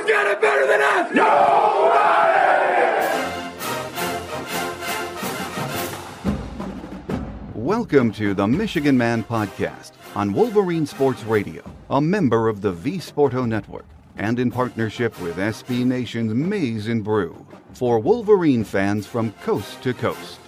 Who's got it better than us? Nobody! Welcome to the Michigan Man Podcast on Wolverine Sports Radio, a member of the V Sporto Network, and in partnership with SB Nation's Maize and Brew for Wolverine fans from coast to coast.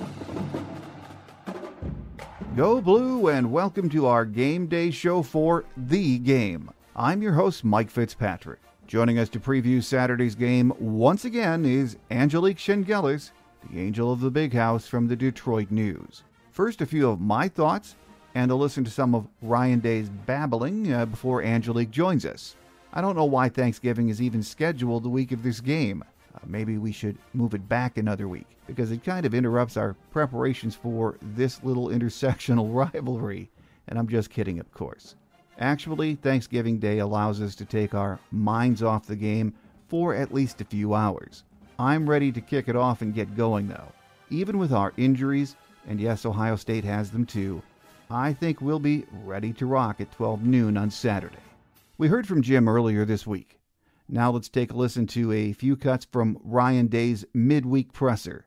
Go Blue, and welcome to our game day show for The Game. I'm your host, Mike Fitzpatrick. Joining us to preview Saturday's game once again is Angelique Chengelis, the angel of the big house from the Detroit News. First, a few of my thoughts and a listen to some of Ryan Day's babbling uh, before Angelique joins us. I don't know why Thanksgiving is even scheduled the week of this game. Uh, maybe we should move it back another week because it kind of interrupts our preparations for this little intersectional rivalry. And I'm just kidding, of course. Actually, Thanksgiving Day allows us to take our minds off the game for at least a few hours. I'm ready to kick it off and get going, though. Even with our injuries, and yes, Ohio State has them too, I think we'll be ready to rock at 12 noon on Saturday. We heard from Jim earlier this week. Now let's take a listen to a few cuts from Ryan Day's midweek presser.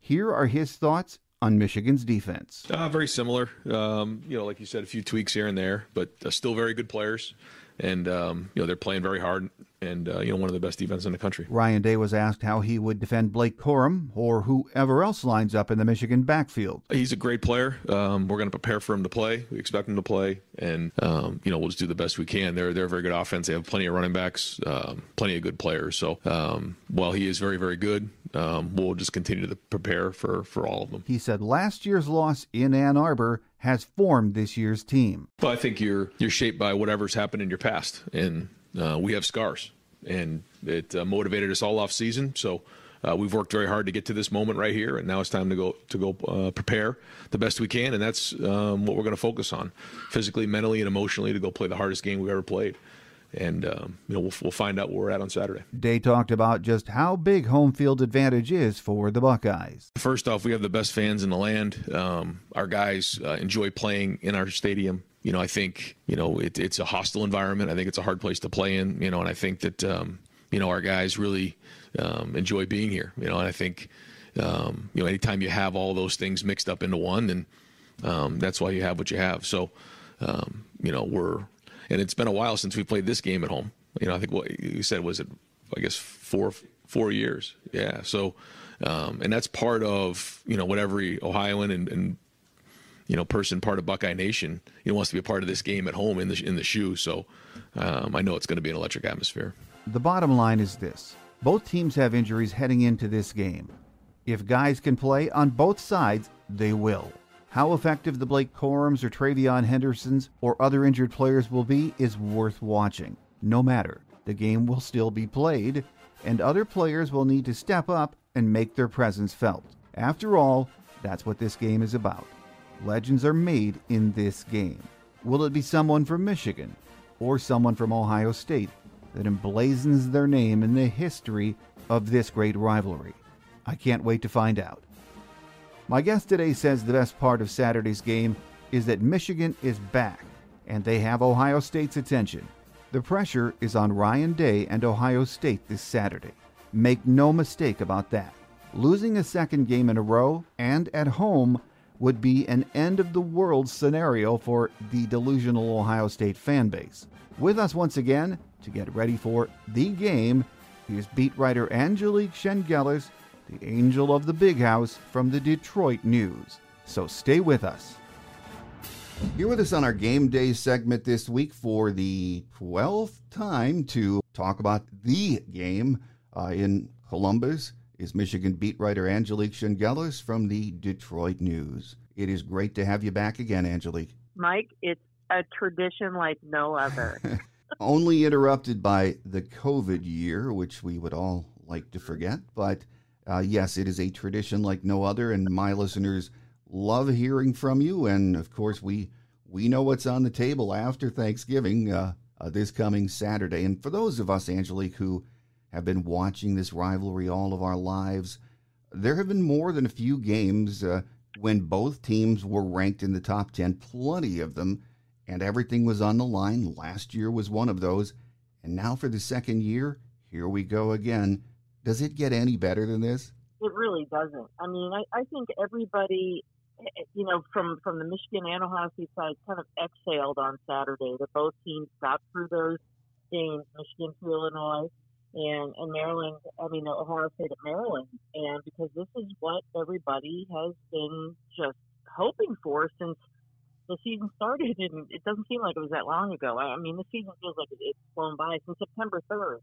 Here are his thoughts on Michigan's defense? Uh, very similar. Um, you know, like you said, a few tweaks here and there, but uh, still very good players. And, um, you know, they're playing very hard and, uh, you know, one of the best defenses in the country. Ryan Day was asked how he would defend Blake Corum or whoever else lines up in the Michigan backfield. He's a great player. Um, we're going to prepare for him to play. We expect him to play. And, um, you know, we'll just do the best we can. They're, they're a very good offense. They have plenty of running backs, um, plenty of good players. So um, while he is very, very good, um, we'll just continue to prepare for, for all of them. He said last year's loss in Ann Arbor has formed this year's team. Well, I think you're you're shaped by whatever's happened in your past, and uh, we have scars, and it uh, motivated us all off season. So. Uh, we've worked very hard to get to this moment right here, and now it's time to go to go uh, prepare the best we can, and that's um, what we're going to focus on, physically, mentally, and emotionally, to go play the hardest game we've ever played and um, you know we'll, we'll find out where we're at on Saturday. Day talked about just how big home field advantage is for the Buckeyes. First off, we have the best fans in the land. Um, our guys uh, enjoy playing in our stadium. You know, I think you know it, it's a hostile environment. I think it's a hard place to play in. You know, and I think that um, you know our guys really um, enjoy being here. You know, and I think um, you know anytime you have all those things mixed up into one, then um, that's why you have what you have. So you know we're and it's been a while since we played this game at home. You know, I think what you said was it, I guess four four years. Yeah. So, um, and that's part of you know what every Ohioan and, and you know person, part of Buckeye Nation, you know, wants to be a part of this game at home in the in the shoe. So um, I know it's going to be an electric atmosphere. The bottom line is this: both teams have injuries heading into this game. If guys can play on both sides, they will. How effective the Blake Corums or TreVeyon Hendersons or other injured players will be is worth watching. No matter, the game will still be played, and other players will need to step up and make their presence felt. After all, that's what this game is about. Legends are made in this game. Will it be someone from Michigan or someone from Ohio State that emblazons their name in the history of this great rivalry? I can't wait to find out. My guest today says the best part of Saturday's game is that Michigan is back and they have Ohio State's attention. The pressure is on Ryan Day and Ohio State this Saturday. Make no mistake about that. Losing a second game in a row and at home would be an end of the world scenario for the delusional Ohio State fan base. With us once again to get ready for the game is beat writer Angelique Chengelis the angel of the big house from the Detroit News. So stay with us. Here with us on our game day segment this week for the 12th time to talk about the game uh, in Columbus is Michigan beat writer Angelique Chengelis from the Detroit News. It is great to have you back again, Angelique. Mike, it's a tradition like no other. Only interrupted by the COVID year, which we would all like to forget, but uh, yes, it is a tradition like no other, and my listeners love hearing from you. And of course, we we know what's on the table after Thanksgiving uh, uh, this coming Saturday. And for those of us, Angelique, who have been watching this rivalry all of our lives, there have been more than a few games uh, when both teams were ranked in the top ten. Plenty of them, and everything was on the line. Last year was one of those, and now for the second year, here we go again does it get any better than this? It really doesn't. I mean, I, I think everybody, eh, eh, you know, from from the Michigan and Ohio State side, kind of exhaled on Saturday. That both teams got through those games, Michigan to Illinois, and and Maryland. I mean, Ohio State at Maryland, and because this is what everybody has been just hoping for since the season started, and it doesn't seem like it was that long ago. I mean, the season feels like it's flown by since September third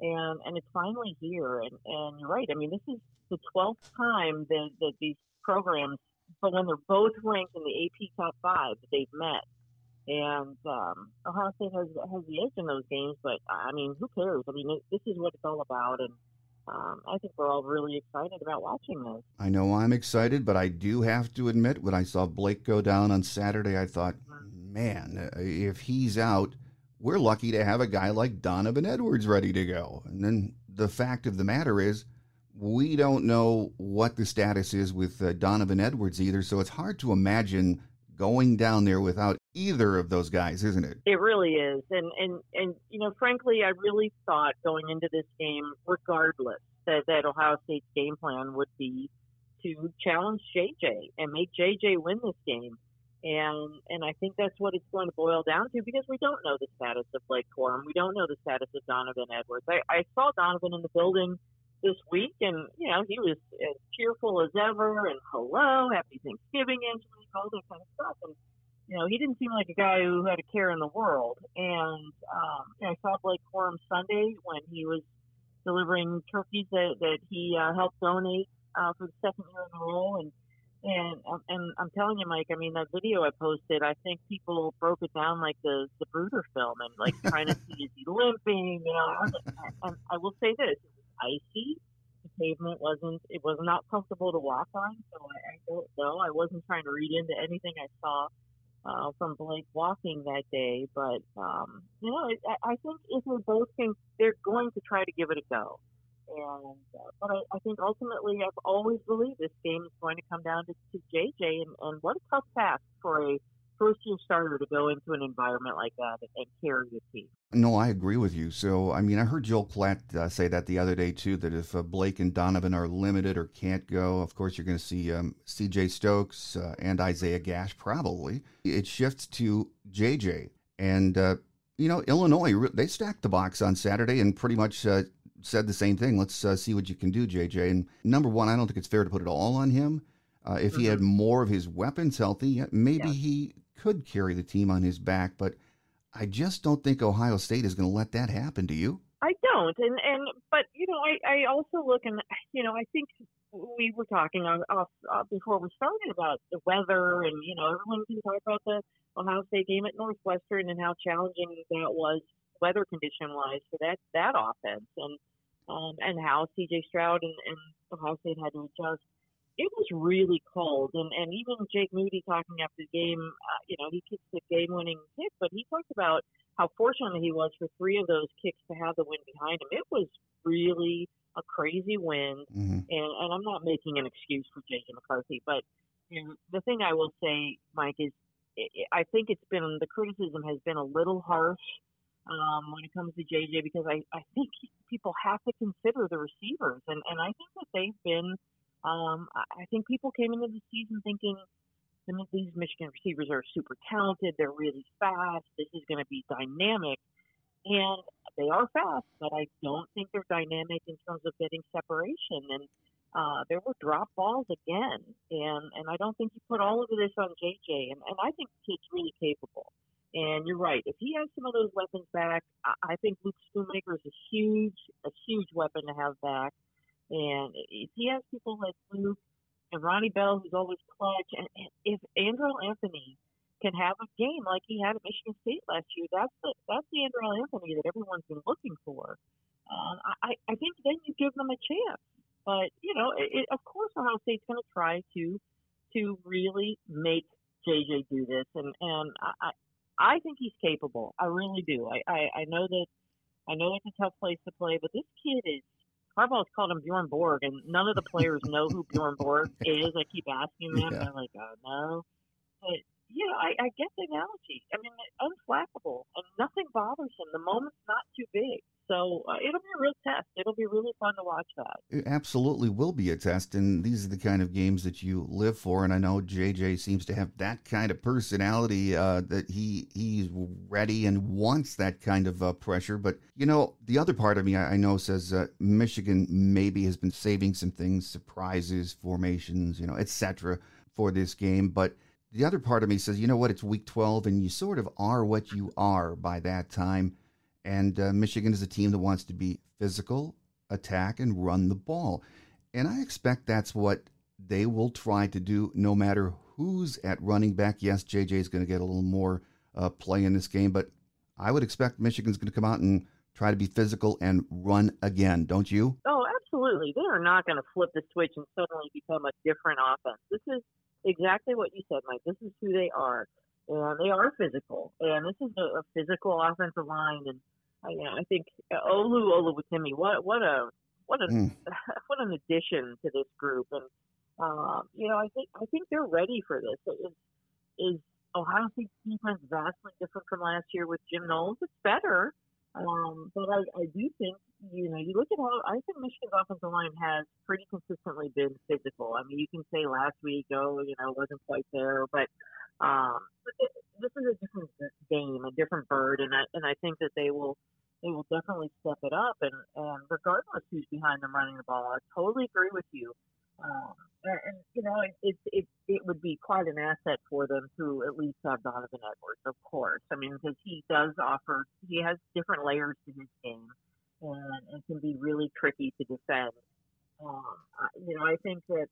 and and it's finally here. And and you're right. I mean, this is the twelfth time that that these programs, but when they're both ranked in the AP top five, they've met. And um, Ohio State has has the edge in those games, but I mean, who cares? I mean, it, this is what it's all about, and um, I think we're all really excited about watching this. I know I'm excited, but I do have to admit, when I saw Blake go down on Saturday, I thought, mm-hmm. man, uh, if he's out, we're lucky to have a guy like Donovan Edwards ready to go. And then the fact of the matter is, we don't know what the status is with uh, Donovan Edwards either. So it's hard to imagine going down there without either of those guys, isn't it? It really is. And and and you know, frankly, I really thought going into this game, regardless, that that Ohio State's game plan would be to challenge JJ and make JJ win this game. And and I think that's what it's going to boil down to because we don't know the status of Blake Corum. We don't know the status of Donovan Edwards. I, I saw Donovan in the building this week, and you know he was as cheerful as ever, and hello, happy Thanksgiving, Angelique, all that kind of stuff. And you know he didn't seem like a guy who had a care in the world. And um, I saw Blake Corum Sunday when he was delivering turkeys that that he uh, helped donate uh, for the second year in a row, and and um, and I'm telling you, Mike. I mean, that video I posted, I think people broke it down like the the Zapruder film and like trying to see is he limping. You know, and I will say this: it was icy. The pavement wasn't. It was not comfortable to walk on. So I, I don't know. I wasn't trying to read into anything I saw uh, from Blake walking that day, but um, you know, I, I think if they both think they're going to try to give it a go. And uh, but I, I think ultimately, I've always believed this game is going to come down to, to JJ, and, and what a tough task for a first year starter to go into an environment like that and, and carry the team. No, I agree with you. So, I mean, I heard Joel Klatt uh, say that the other day too. That if uh, Blake and Donovan are limited or can't go, of course you're going to see um, C.J. Stokes uh, and Isaiah Gash probably. It shifts to JJ, and uh, you know Illinois they stacked the box on Saturday and pretty much uh, said the same thing. Let's uh, see what you can do, JJ. And number one, I don't think it's fair to put it all on him. Uh, if mm-hmm. he had mm-hmm. more of his weapons healthy, maybe yeah. he could carry the team on his back. But I just don't think Ohio State is going to let that happen. Do you? I don't, and and but you know, I I also look and you know, I think we were talking off, off uh, before we started about the weather, and you know, everyone can talk about the Ohio State game at Northwestern and how challenging that was weather condition wise for that that offense, and um, and how C.J. Stroud and, and Ohio State had to adjust. It was really cold, and and even Jake Moody talking after the game, uh, you know, he kicked the game-winning kick, but he talked about how fortunate he was for three of those kicks to have the wind behind him. It was really a crazy wind, mm-hmm. and, and I'm not making an excuse for J.J. McCarthy, but you know, the thing I will say, Mike, is I think it's been the criticism has been a little harsh um, when it comes to JJ because I, I think people have to consider the receivers, and, and I think that they've been. Um, I think people came into the season thinking these Michigan receivers are super talented. They're really fast. This is going to be dynamic. And they are fast, but I don't think they're dynamic in terms of getting separation. And uh, there were drop balls again. And, and I don't think you put all of this on JJ. And, and I think kid's really capable. And you're right. If he has some of those weapons back, I, think Luke Schoonmaker is a huge, a huge weapon to have back. And if he has people like Luke and Ronnie Bell, who's always clutch, and, if Andrel Anthony can have a game like he had at Michigan State last year, that's the that's the Andrel Anthony that everyone's been looking for. Um, I I think then you give them a chance. But you know, it, of course, Ohio State's going to try to to really make JJ do this, and and I I think he's capable. I really do. I I, I know that I know it's a tough place to play, but this kid is Harbaugh's called him Bjorn Borg, and none of the players know who Bjorn Borg is. I keep asking them, yeah. and they're like, "Oh no." But yeah, I, I get the analogy. I mean, unflappable, and nothing bothers him. The moment's not too big. So uh, it'll be a real test. It'll be really fun to watch that. It absolutely will be a test, and these are the kind of games that you live for. And I know JJ seems to have that kind of personality uh, that he he's ready and wants that kind of uh, pressure. But you know, the other part of me I, I know says uh, Michigan maybe has been saving some things, surprises, formations, you know, etc. for this game, but. The other part of me says, you know what, it's week 12, and you sort of are what you are by that time and uh, Michigan is a team that wants to be physical, attack, and run the ball. And I expect that's what they will try to do no matter who's at running back. Yes, JJ is going to get a little more uh, play in this game, but I would expect Michigan's going to come out and try to be physical and run again, don't you? Oh, absolutely. They are not going to flip the switch and suddenly become a different offense. This is exactly what you said, Mike. This is who they are. And they are physical. And this is a, a physical offensive line. And yeah, I think uh, Olu Oluwatimi, what what a what a mm. what an addition to this group, and um, you know I think I think they're ready for this. Is is Ohio State's defense vastly different from last year with Jim Knowles? It's better, um, but I, I do think you know you look at how I think Michigan's offensive line has pretty consistently been physical. I mean, you can say last week, oh, you know, wasn't quite there, but um, but this is a different game, a different bird, and I and I think that they will they will definitely step it up. And, and regardless who's behind them running the ball, I totally agree with you. Um, and, and, you know, it, it, it, it would be quite an asset for them to at least have Donovan Edwards, of course. I mean, because he does offer, he has different layers to his game and, and can be really tricky to defend. Um, you know, I think that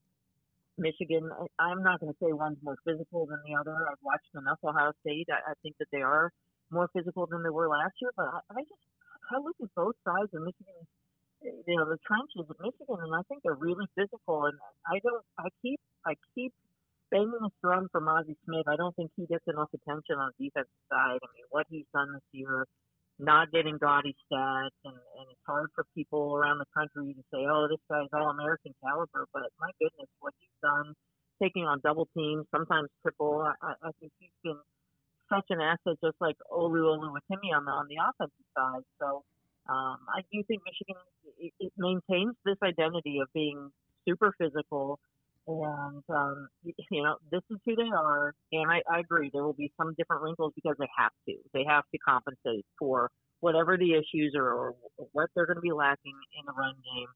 Michigan, I'm not going to say one's more physical than the other. I've watched enough Ohio State. I, I think that they are more physical than they were last year, but I, I just I look at both sides of Michigan, eh, you know, the trenches of Michigan, and I think they're really physical. And I don't, I keep, I keep banging this drum for Mazi Smith. I don't think he gets enough attention on the defensive side. I mean, what he's done this year, not getting gaudy stats, and, and it's hard for people around the country to say, oh, this guy's all American caliber. But my goodness, what he's done, taking on double teams, sometimes triple, I, I think he's been such an asset, just like Olu Oluwatimi on the on the offensive side. So um, I do think Michigan it, it maintains this identity of being super physical, and um, you know this is who they are. And I, I agree, there will be some different wrinkles because they have to. They have to compensate for whatever the issues are or what they're going to be lacking in the run game.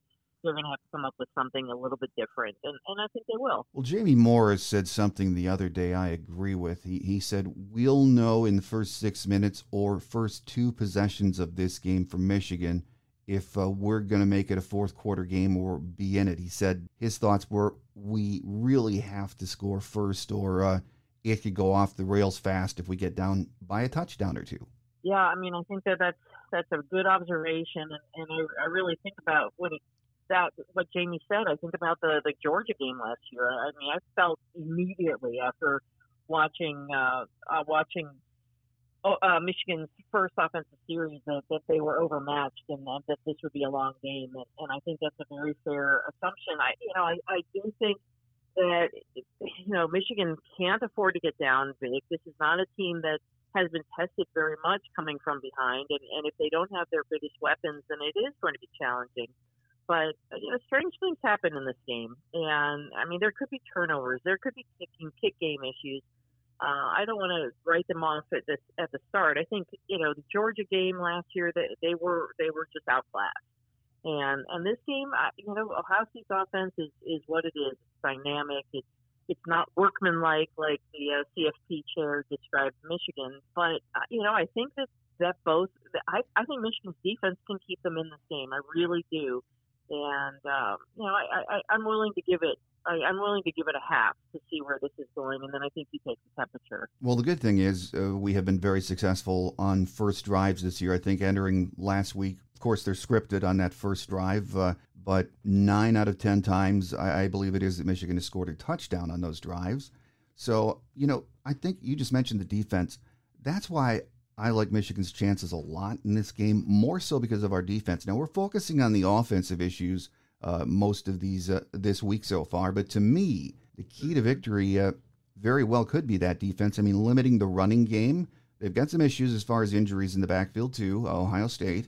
they're going to have to come up with something a little bit different, and, and I think they will. Well, Jamie Morris said something the other day I agree with. He, he said, We'll know in the first six minutes or first two possessions of this game for Michigan if uh, we're going to make it a fourth quarter game or be in it. He said his thoughts were, We really have to score first, or uh, it could go off the rails fast if we get down by a touchdown or two. Yeah, I mean, I think that that's that's a good observation, and, and I, I really think about what it, that what Jamie said. I think about the the Georgia game last year. I mean, I felt immediately after watching uh, uh, watching uh, Michigan's first offensive series that, that they were overmatched and that, that this would be a long game. And, and I think that's a very fair assumption. I you know I, I do think that you know Michigan can't afford to get down big. This is not a team that has been tested very much coming from behind, and, and if they don't have their biggest weapons, then it is going to be challenging. But you know, strange things happen in this game, and I mean, there could be turnovers, there could be kicking, kick game issues. Uh, I don't want to write them off at this at the start. I think you know the Georgia game last year that they, they were they were just outclassed, and and this game, you know, Ohio State's offense is is what it is. It's dynamic. It's it's not workmanlike like the uh, CFP chair described Michigan, but uh, you know I think that that both I, I think Michigan's defense can keep them in this game. I really do, and um, you know I, I I'm willing to give it I, am willing to give it a half to see where this is going, and then I think you take the temperature. Well, the good thing is uh, we have been very successful on first drives this year. I think entering last week, of course, they're scripted on that first drive. Uh, but nine out of 10 times, I, I believe it is that Michigan has scored a touchdown on those drives. So, you know, I think you just mentioned the defense. That's why I like Michigan's chances a lot in this game, more so because of our defense. Now, we're focusing on the offensive issues uh, most of these uh, this week so far, but to me, the key to victory uh, very well could be that defense. I mean, limiting the running game. They've got some issues as far as injuries in the backfield, too, Ohio State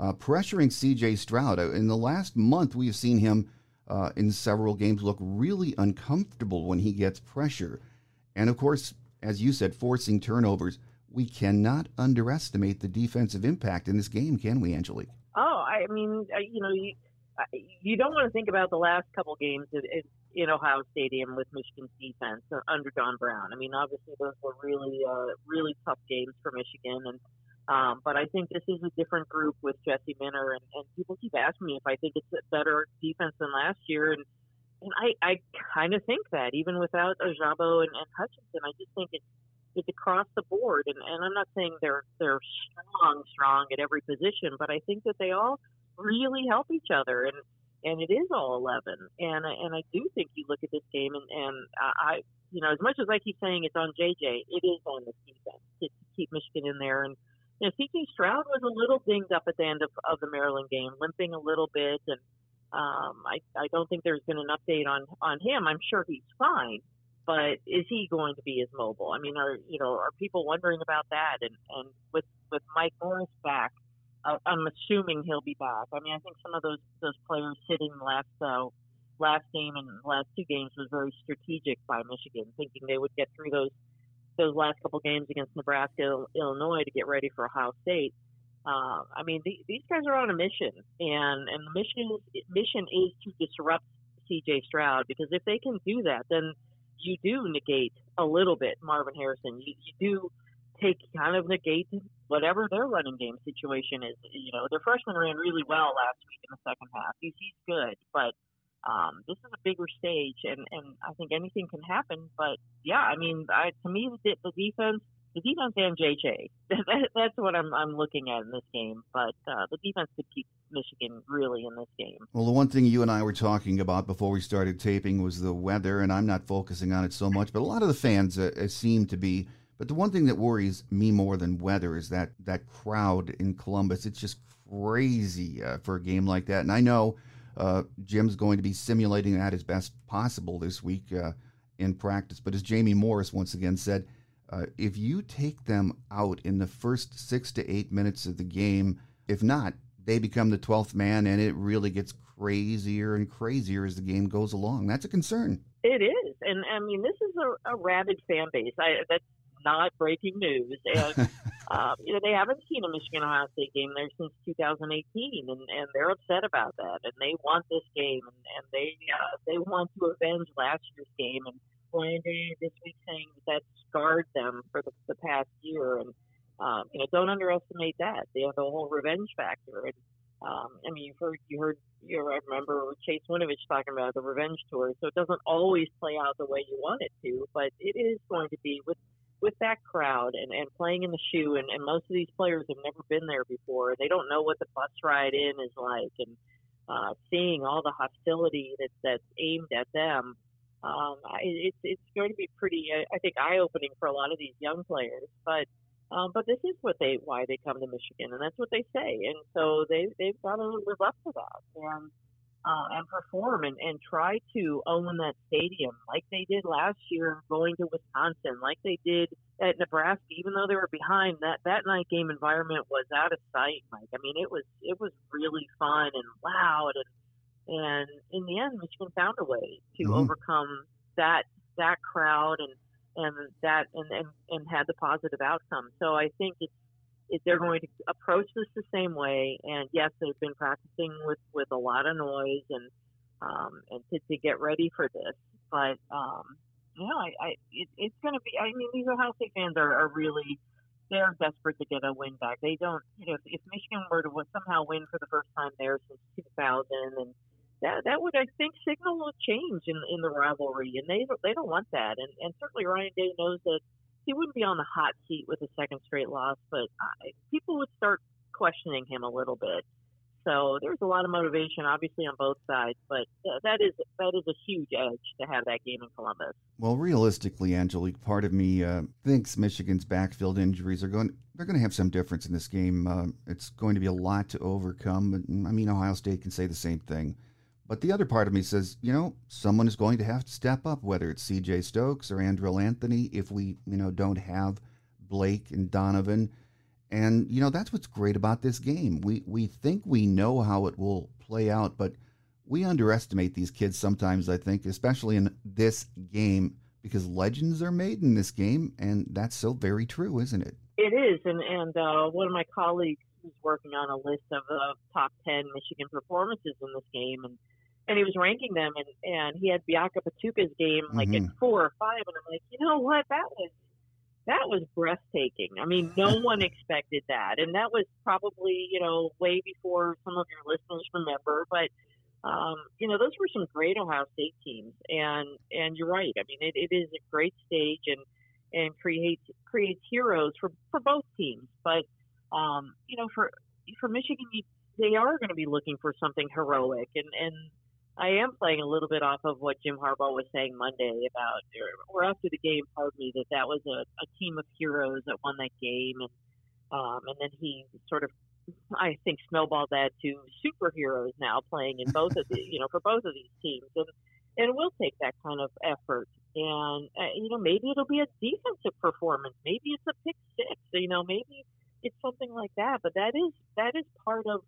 uh, pressuring CJ Stroud. Uh, in the last month, we have seen him uh, in several games look really uncomfortable when he gets pressure. And of course, as you said, forcing turnovers. We cannot underestimate the defensive impact in this game, can we, Angelique? Oh, I mean, you know, you, don't want to think about the last couple games in Ohio Stadium with Michigan's defense under Don Brown. I mean, obviously those were really, uh, really tough games for Michigan, and um, but I think this is a different group with Jesse Minter, and, and people keep asking me if I think it's a better defense than last year, and and I, I kind of think that even without Ojabo and, and Hutchinson, I just think it's it's across the board, and, and I'm not saying they're they're strong, strong at every position, but I think that they all really help each other, and and it is all 11, and and I do think you look at this game, and and I, you know, as much as I keep saying it's on JJ, it is on the defense to, keep Michigan in there, and you know, CJ Stroud was a little dinged up at the end of, of the Maryland game, limping a little bit, and um, I I don't think there's been an update on on him. I'm sure he's fine, but is he going to be as mobile? I mean, are you know are people wondering about that? And and with with Mike Morris back, I'm assuming he'll be back. I mean, I think some of those those players sitting last uh, last game and last two games was very strategic by Michigan, thinking they would get through those those last couple games against Nebraska, Illinois to get ready for Ohio State. Uh, I mean, the, these guys are on a mission, and and the mission mission is to disrupt C.J. Stroud because if they can do that, then you do negate a little bit Marvin Harrison. You, you do take kind of negate whatever their running game situation is. You know, their freshman ran really well last week in the second half. He's, he's good, but um, this is a bigger stage, and, and I think anything can happen. But yeah, I mean, I, to me, the, the defense, the defense and JJ, that, that's what I'm, I'm looking at in this game. But uh, the defense could keep Michigan really in this game. Well, the one thing you and I were talking about before we started taping was the weather, and I'm not focusing on it so much, but a lot of the fans uh seem to be. But the one thing that worries me more than weather is that that crowd in Columbus. It's just crazy uh, for a game like that, and I know uh, Jim's going to be simulating that as best possible this week uh, in practice. But as Jamie Morris once again said, uh, if you take them out in the first six to eight minutes of the game, if not, they become the 12th man and it really gets crazier and crazier as the game goes along. That's a concern. It is. And I mean, this is a, a rabid fan base. I, that's not breaking news. And um, you know, they haven't seen a Michigan Ohio State game there since 2018, and, and they're upset about that, and they want this game, and, and they uh, they want to avenge last year's game, and Ryan Day this week saying that that scarred them for the, the past year, and um, you know, don't underestimate that. They have the whole revenge factor, and um, I mean, you've heard, you heard, you know, I remember Chase Winovich talking about the revenge tour. So it doesn't always play out the way you want it to, but it is going to be with with that crowd and, and playing in the shoe. And, and most of these players have never been there before. They don't know what the bus ride in is like, and uh, seeing all the hostility that that's aimed at them. Um, it's it's going to be pretty, I think, eye opening for a lot of these young players. But um, but this is what they why they come to Michigan, and that's what they say, and so they they've got to live up to that and uh, and perform and, and try to own that stadium like they did last year going to Wisconsin, like they did at Nebraska. Even though they were behind, that that night game environment was out of sight, Mike. I mean, it was it was really fun and loud, and and in the end, Michigan found a way to mm-hmm. overcome that that crowd and and that and, and, and had the positive outcome. So I think it's it, they're going to approach this the same way. And yes, they've been practicing with with a lot of noise and um, and to, to get ready for this. But um, you know, I, I it, it's going to be. I mean, these Ohio State fans are, are really they're desperate to get a win back. They don't, you know, if, if Michigan were to somehow win for the first time there since 2000 and that that would I think signal a change in in the rivalry, and they they don't want that. And and certainly Ryan Day knows that he wouldn't be on the hot seat with a second straight loss, but I, people would start questioning him a little bit. So there's a lot of motivation, obviously, on both sides, but uh, that is that is a huge edge to have that game in Columbus. Well, realistically, Angelique, part of me uh, thinks Michigan's backfield injuries are going they're going to have some difference in this game. Uh, it's going to be a lot to overcome. But, I mean, Ohio State can say the same thing. But the other part of me says, you know, someone is going to have to step up, whether it's C.J. Stokes or Andrel Anthony, if we, you know, don't have Blake and Donovan. And you know, that's what's great about this game. We we think we know how it will play out, but we underestimate these kids sometimes. I think, especially in this game, because legends are made in this game, and that's so very true, isn't it? It is, and and uh, one of my colleagues was working on a list of top ten Michigan performances in this game, and and he was ranking them, and and he had Biakabutuka's game like mm-hmm. at four or five, and I'm like, you know what, that was that was breathtaking. I mean, no one expected that, and that was probably you know way before some of your listeners remember, but. Um, you know, those were some great Ohio State teams, and and you're right. I mean, it, it is a great stage and and creates creates heroes for for both teams. But um, you know, for for Michigan, they are going to be looking for something heroic, and and I am playing a little bit off of what Jim Harbaugh was saying Monday about, or after the game, pardon me, that that was a, a team of heroes that won that game, and um, and then he sort of, I think, snowballed that to superheroes now playing in both of the, you know, for both of these teams, and and it will take that kind of effort, and uh, you know, maybe it'll be a defensive performance, maybe it's a pick six, you know, maybe it's something like that, but that is that is part of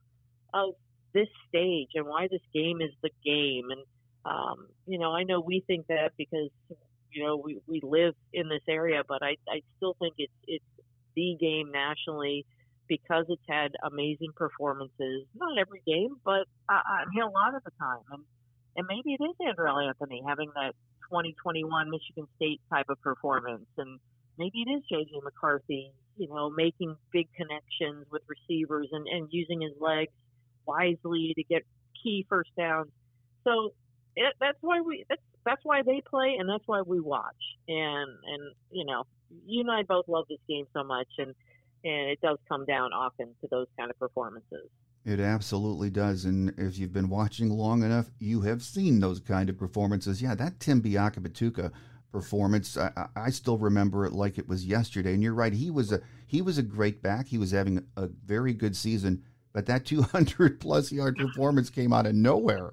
of this stage and why this game is the game. And um, you know, I know we think that because you know we, we live in this area, but I, I still think it's it's the game nationally because it's had amazing performances. Not every game, but I, I mean a lot of the time. And and maybe it is Andrel Anthony having that 2021 Michigan State type of performance, and maybe it is JJ McCarthy, you know, making big connections with receivers and, and using his legs wisely to get key first downs. So it, that's why we that's that's why they play and that's why we watch. And and you know, you and I both love this game so much, and and it does come down often to those kind of performances. It absolutely does. And if you've been watching long enough, you have seen those kind of performances. Yeah, that Tim Biakabutuka performance, I, I, still remember it like it was yesterday. And you're right, he was a he was a great back. He was having a very good season. But that 200 plus yard performance came out of nowhere.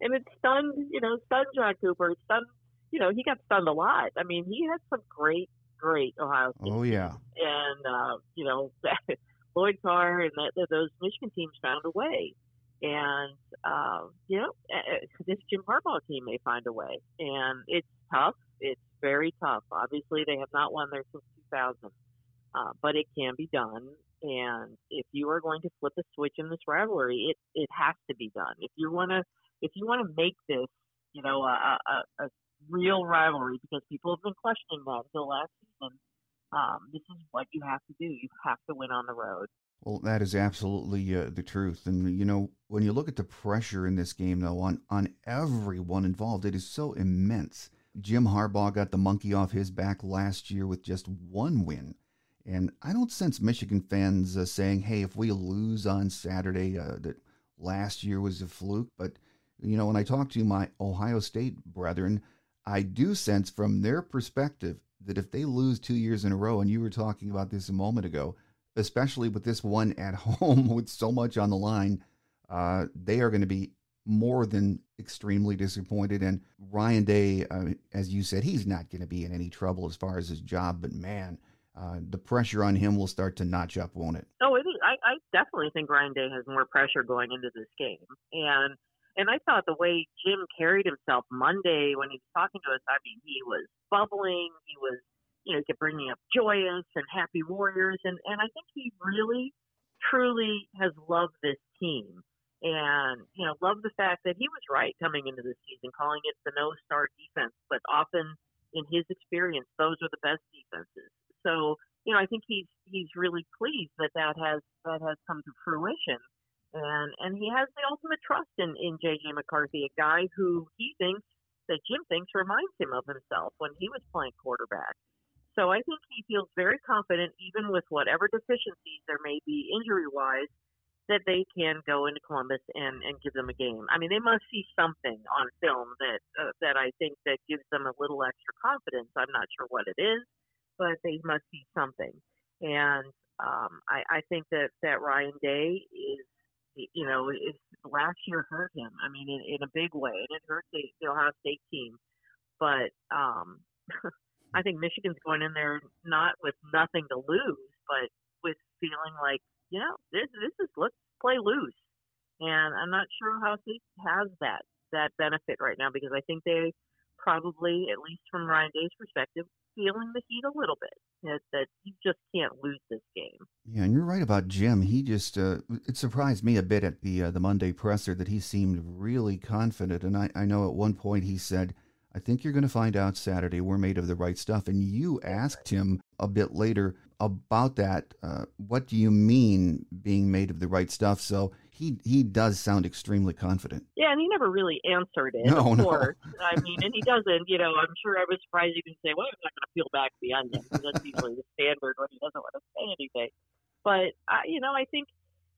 and it stunned, you know, stunned John Cooper. It stunned, you know, he got stunned a lot. I mean, he had some great, great Ohio State. Oh, yeah. And, uh, you know, Lloyd Carr and that, those Michigan teams found a way. And, uh, you know, this Jim Harbaugh team may find a way. And it's tough. It's very tough. Obviously, they have not won there since 2000. uh, but it can be done. And if you are going to flip a switch in this rivalry, it it has to be done. If you want to if you want to make this, you know, a, a, a real rivalry, because people have been questioning that until last season. Um, this is what you have to do. You have to win on the road. Well, that is absolutely uh, the truth. And, you know, when you look at the pressure in this game, though, on, on everyone involved, it is so immense. Jim Harbaugh got the monkey off his back last year with just one win. And I don't sense Michigan fans uh, saying, hey, if we lose on Saturday, uh, that last year was a fluke. But, you know, when I talk to my Ohio State brethren, I do sense from their perspective that if they lose two years in a row, and you were talking about this a moment ago, especially with this one at home with so much on the line, uh, they are going to be more than extremely disappointed. And Ryan Day, uh, as you said, he's not going to be in any trouble as far as his job, but man, uh, the pressure on him will start to notch up, won't it? Oh, it is. I, I definitely think Ryan Day has more pressure going into this game, and and I thought the way Jim carried himself Monday when he was talking to us, I mean, he was bubbling, he was, you know, bringing up joyous and happy warriors, and and I think he really, truly has loved this team, and you know, loved the fact that he was right coming into the season, calling it the no start defense, but often in his experience, those are the best defenses so you know, I think he's he's really pleased that that has that has come to fruition, and and he has the ultimate trust in in JJ McCarthy, a guy who he thinks that Jim thinks reminds him of himself when he was playing quarterback. So I think he feels very confident, even with whatever deficiencies there may be injury wise, that they can go into Columbus and and give them a game. I mean, they must see something on film that uh, that I think that gives them a little extra confidence. I'm not sure what it is but they must be something. And um, I, I think that that Ryan Day is, you know, is, last year hurt him. I mean, in, in a big way, and it hurt the, the Ohio State team. But um, I think Michigan's going in there not with nothing to lose, but with feeling like, you know, this this is let's play loose. And I'm not sure how State has that that benefit right now because I think they probably, at least from Ryan Day's perspective, feeling the heat a little bit. That, that you just can't lose this game. Yeah, and you're right about Jim. He just uh, it surprised me a bit at the uh, the Monday presser that he seemed really confident. And I, I know at one point he said, "I think you're going to find out Saturday we're made of the right stuff." And you asked him a bit later about that. Uh, what do you mean being made of the right stuff? So he he does sound extremely confident. Yeah, and he never really answered it. No, of course. No. I mean, and he doesn't. You know, I'm sure I was surprised he didn't say, "Well, I'm not going to peel back the onion." That's usually the standard when he doesn't want to say anything. But uh, you know, I think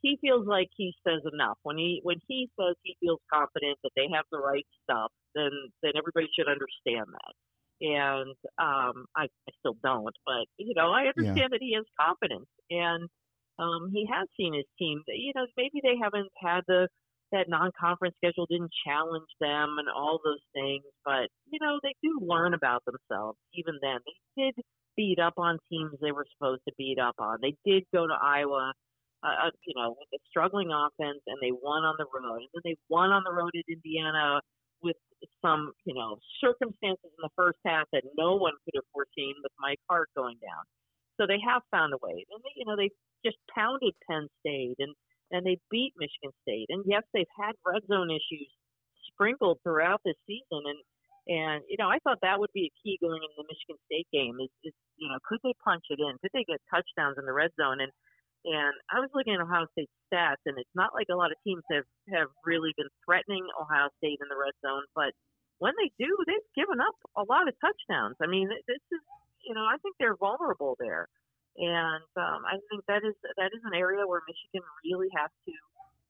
he feels like he says enough when he when he says he feels confident that they have the right stuff. Then then everybody should understand that. And um, I, I still don't, but you know, I understand yeah. that he has confidence and um, he has seen his team. You know, maybe they haven't had the that non-conference schedule didn't challenge them and all those things, but you know they do learn about themselves. Even then, they did beat up on teams they were supposed to beat up on. They did go to Iowa, uh, uh, you know, with a struggling offense, and they won on the road. And then they won on the road at Indiana with some, you know, circumstances in the first half that no one could have foreseen with Mike Hart going down. So they have found a way. And they, you know, they just pounded Penn State and and they beat Michigan State. And yes, they've had red zone issues sprinkled throughout this season. And and you know, I thought that would be a key going into the Michigan State game. Is, is you know, could they punch it in? Could they get touchdowns in the red zone? And and I was looking at Ohio State stats, and it's not like a lot of teams have have really been threatening Ohio State in the red zone, but when they do, they've given up a lot of touchdowns. I mean, this is you know, I think they're vulnerable there, and um, I think that is that is an area where Michigan really has to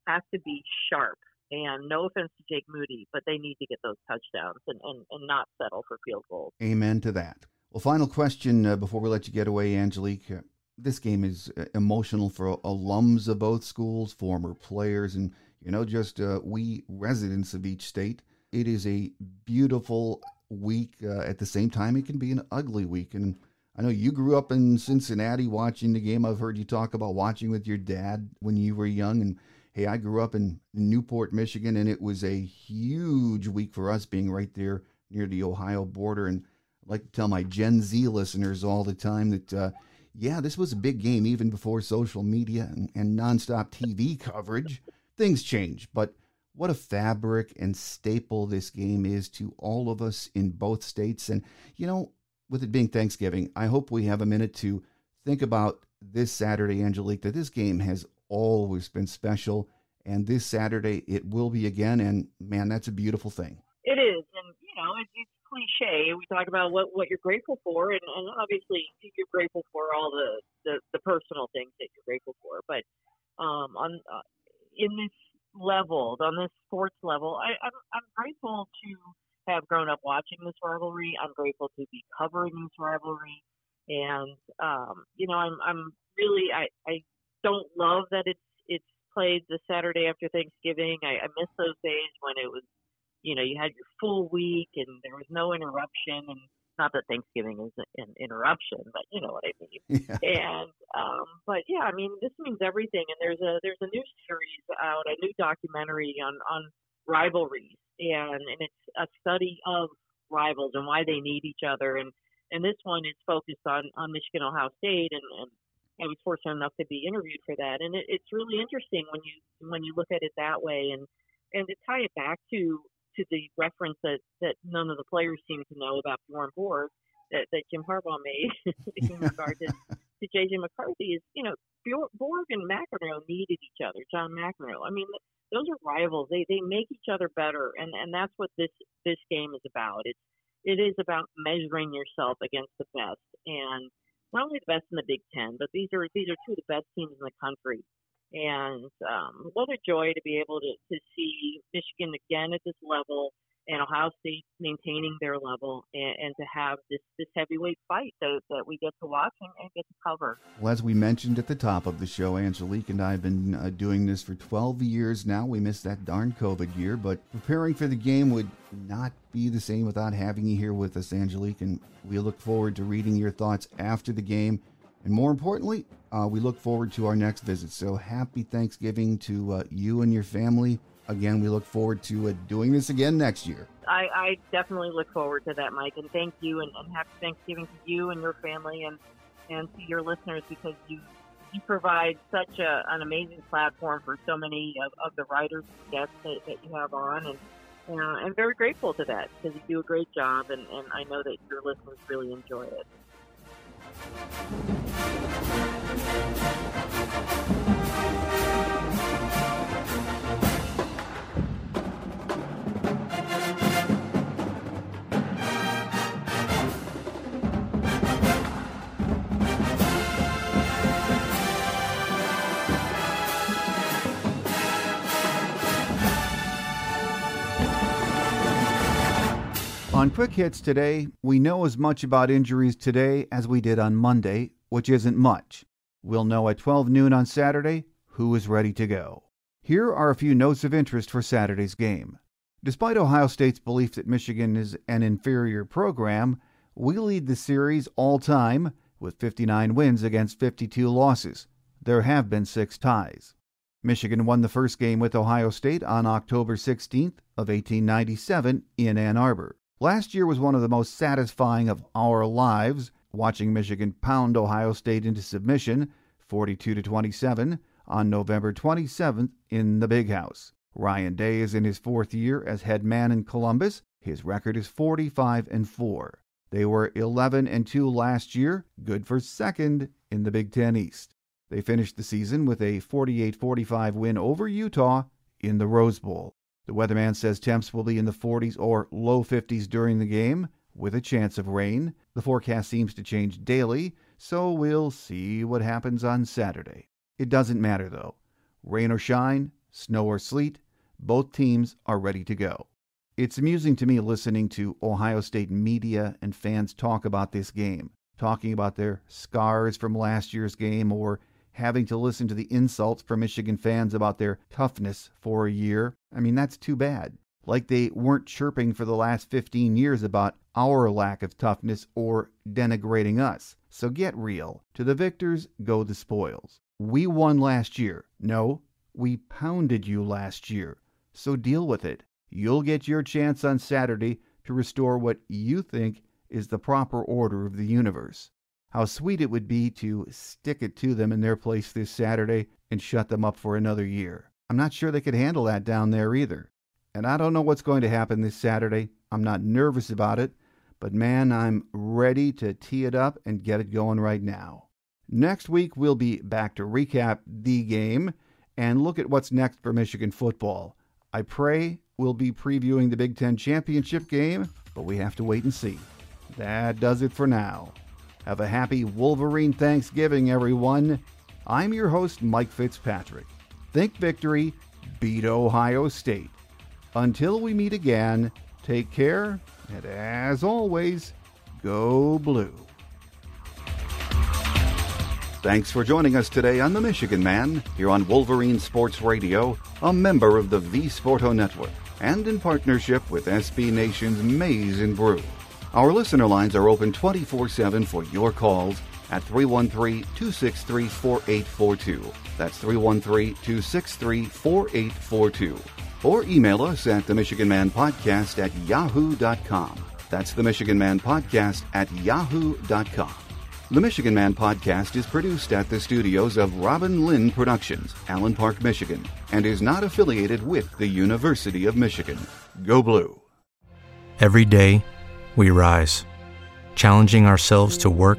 has to be sharp. And no offense to Jake Moody, but they need to get those touchdowns and, and, and not settle for field goals. Amen to that. Well, final question uh, before we let you get away, Angelique. Uh, this game is uh, emotional for alums of both schools, former players, and you know, just uh, we residents of each state. It is a beautiful week. Uh, at the same time, it can be an ugly week. And I know you grew up in Cincinnati watching the game. I've heard you talk about watching with your dad when you were young. And hey, I grew up in Newport, Michigan, and it was a huge week for us being right there near the Ohio border. And I like to tell my Gen Z listeners all the time that uh, yeah, this was a big game even before social media and, and nonstop TV coverage. Things change, but what a fabric and staple this game is to all of us in both states. And, you know, with it being Thanksgiving, I hope we have a minute to think about this Saturday, Angelique, that this game has always been special. And this Saturday, it will be again. And man, that's a beautiful thing. It is. And, you know, it's, cliche. We talk about what, what you're grateful for. And, and obviously, you're grateful for all the, the, the personal things that you're grateful for. But um, on uh, in this level, on this sports level, I, I'm, I'm grateful to have grown up watching this rivalry. I'm grateful to be covering this rivalry, and um, you know, I'm I'm really I I don't love that it's it's played the Saturday after Thanksgiving. I, I miss those days when it was, you know, you had your full week and there was no interruption and not that Thanksgiving is an interruption, but you know what I mean. Yeah. And um, but yeah, I mean this means everything. And there's a there's a new series out, a new documentary on on rivalries, and and it's a study of rivals and why they need each other. And and this one is focused on on Michigan Ohio State, and, and I was fortunate enough to be interviewed for that. And it, it's really interesting when you when you look at it that way, and and to tie it back to to the reference that, that none of the players seem to know about Bjorn Borg that, that Jim Harbaugh made in regard to, to J.J. McCarthy is, you know, Borg and McEnroe needed each other, John McEnroe. I mean, those are rivals. They they make each other better, and and that's what this this game is about. It's it is about measuring yourself against the best, and not only the best in the Big Ten, but these are these are two of the best teams in the country. And um, what a joy to be able to, to see Michigan again at this level and Ohio State maintaining their level and, and, to have this, this heavyweight fight that, that we get to watch and, and, get to cover. Well, as we mentioned at the top of the show, Angelique and I have been uh, doing this for 12 years now. We missed that darn COVID year, but preparing for the game would not be the same without having you here with us, Angelique. And we look forward to reading your thoughts after the game. And more importantly, uh, we look forward to our next visit. So happy Thanksgiving to uh, you and your family. Again, we look forward to uh, doing this again next year. I, I, definitely look forward to that, Mike. And thank you, and, and happy Thanksgiving to you and your family, and and to your listeners because you you provide such a, an amazing platform for so many of, of the writers and guests that, that you have on, and uh, I'm very grateful to that because you do a great job, and, and I know that your listeners really enjoy it. Thank you. On Quick Hits today, we know as much about injuries today as we did on Monday, which isn't much. We'll know at 12 noon on Saturday who is ready to go. Here are a few notes of interest for Saturday's game. Despite Ohio State's belief that Michigan is an inferior program, we lead the series all time with 59 wins against 52 losses. There have been six ties. Michigan won the first game with Ohio State on October 16th of 1897 in Ann Arbor. Last year was one of the most satisfying of our lives, watching Michigan pound Ohio State into submission, 42 to 27, on November 27th in the Big House. Ryan Day is in his fourth year as head man in Columbus. His record is 45 and 4. They were 11 and 2 last year, good for second in the Big 10 East. They finished the season with a 48-45 win over Utah in the Rose Bowl. The weatherman says temps will be in the 40s or low 50s during the game, with a chance of rain. The forecast seems to change daily, so we'll see what happens on Saturday. It doesn't matter though. Rain or shine, snow or sleet, both teams are ready to go. It's amusing to me listening to Ohio State media and fans talk about this game, talking about their scars from last year's game or having to listen to the insults from Michigan fans about their toughness for a year. I mean, that's too bad. Like they weren't chirping for the last 15 years about our lack of toughness or denigrating us. So get real. To the victors go the spoils. We won last year. No, we pounded you last year. So deal with it. You'll get your chance on Saturday to restore what you think is the proper order of the universe. how sweet it would be to stick it to them in their place this Saturday and shut them up for another year. I'm not sure they could handle that down there either. And I don't know what's going to happen this Saturday. I'm not nervous about it, but man, I'm ready to tee it up and get it going right now. Next week, we'll be back to recap the game and look at what's next for Michigan football. I pray we'll be previewing the Big Ten championship game, but we have to wait and see. That does it for now. Have a happy Wolverine Thanksgiving, everyone. I'm your host, Mike Fitzpatrick. Think victory, beat Ohio State. Until we meet again, take care, and as always, go blue. Thanks for joining us today on The Michigan Man, here on Wolverine Sports Radio, a member of the V Sporto Network, and in partnership with SB Nation's Maize and Brew. Our listener lines are open 24 7 for your calls at 313 263 4842. That's 313 263 4842. Or email us at the Michigan Man Podcast at yahoo.com. That's the Michigan Man Podcast at yahoo.com. The Michigan Man podcast is produced at the studios of Robin Lynn Productions, Allen Park, Michigan, and is not affiliated with the University of Michigan. Go Blue. Every day, we rise, challenging ourselves to work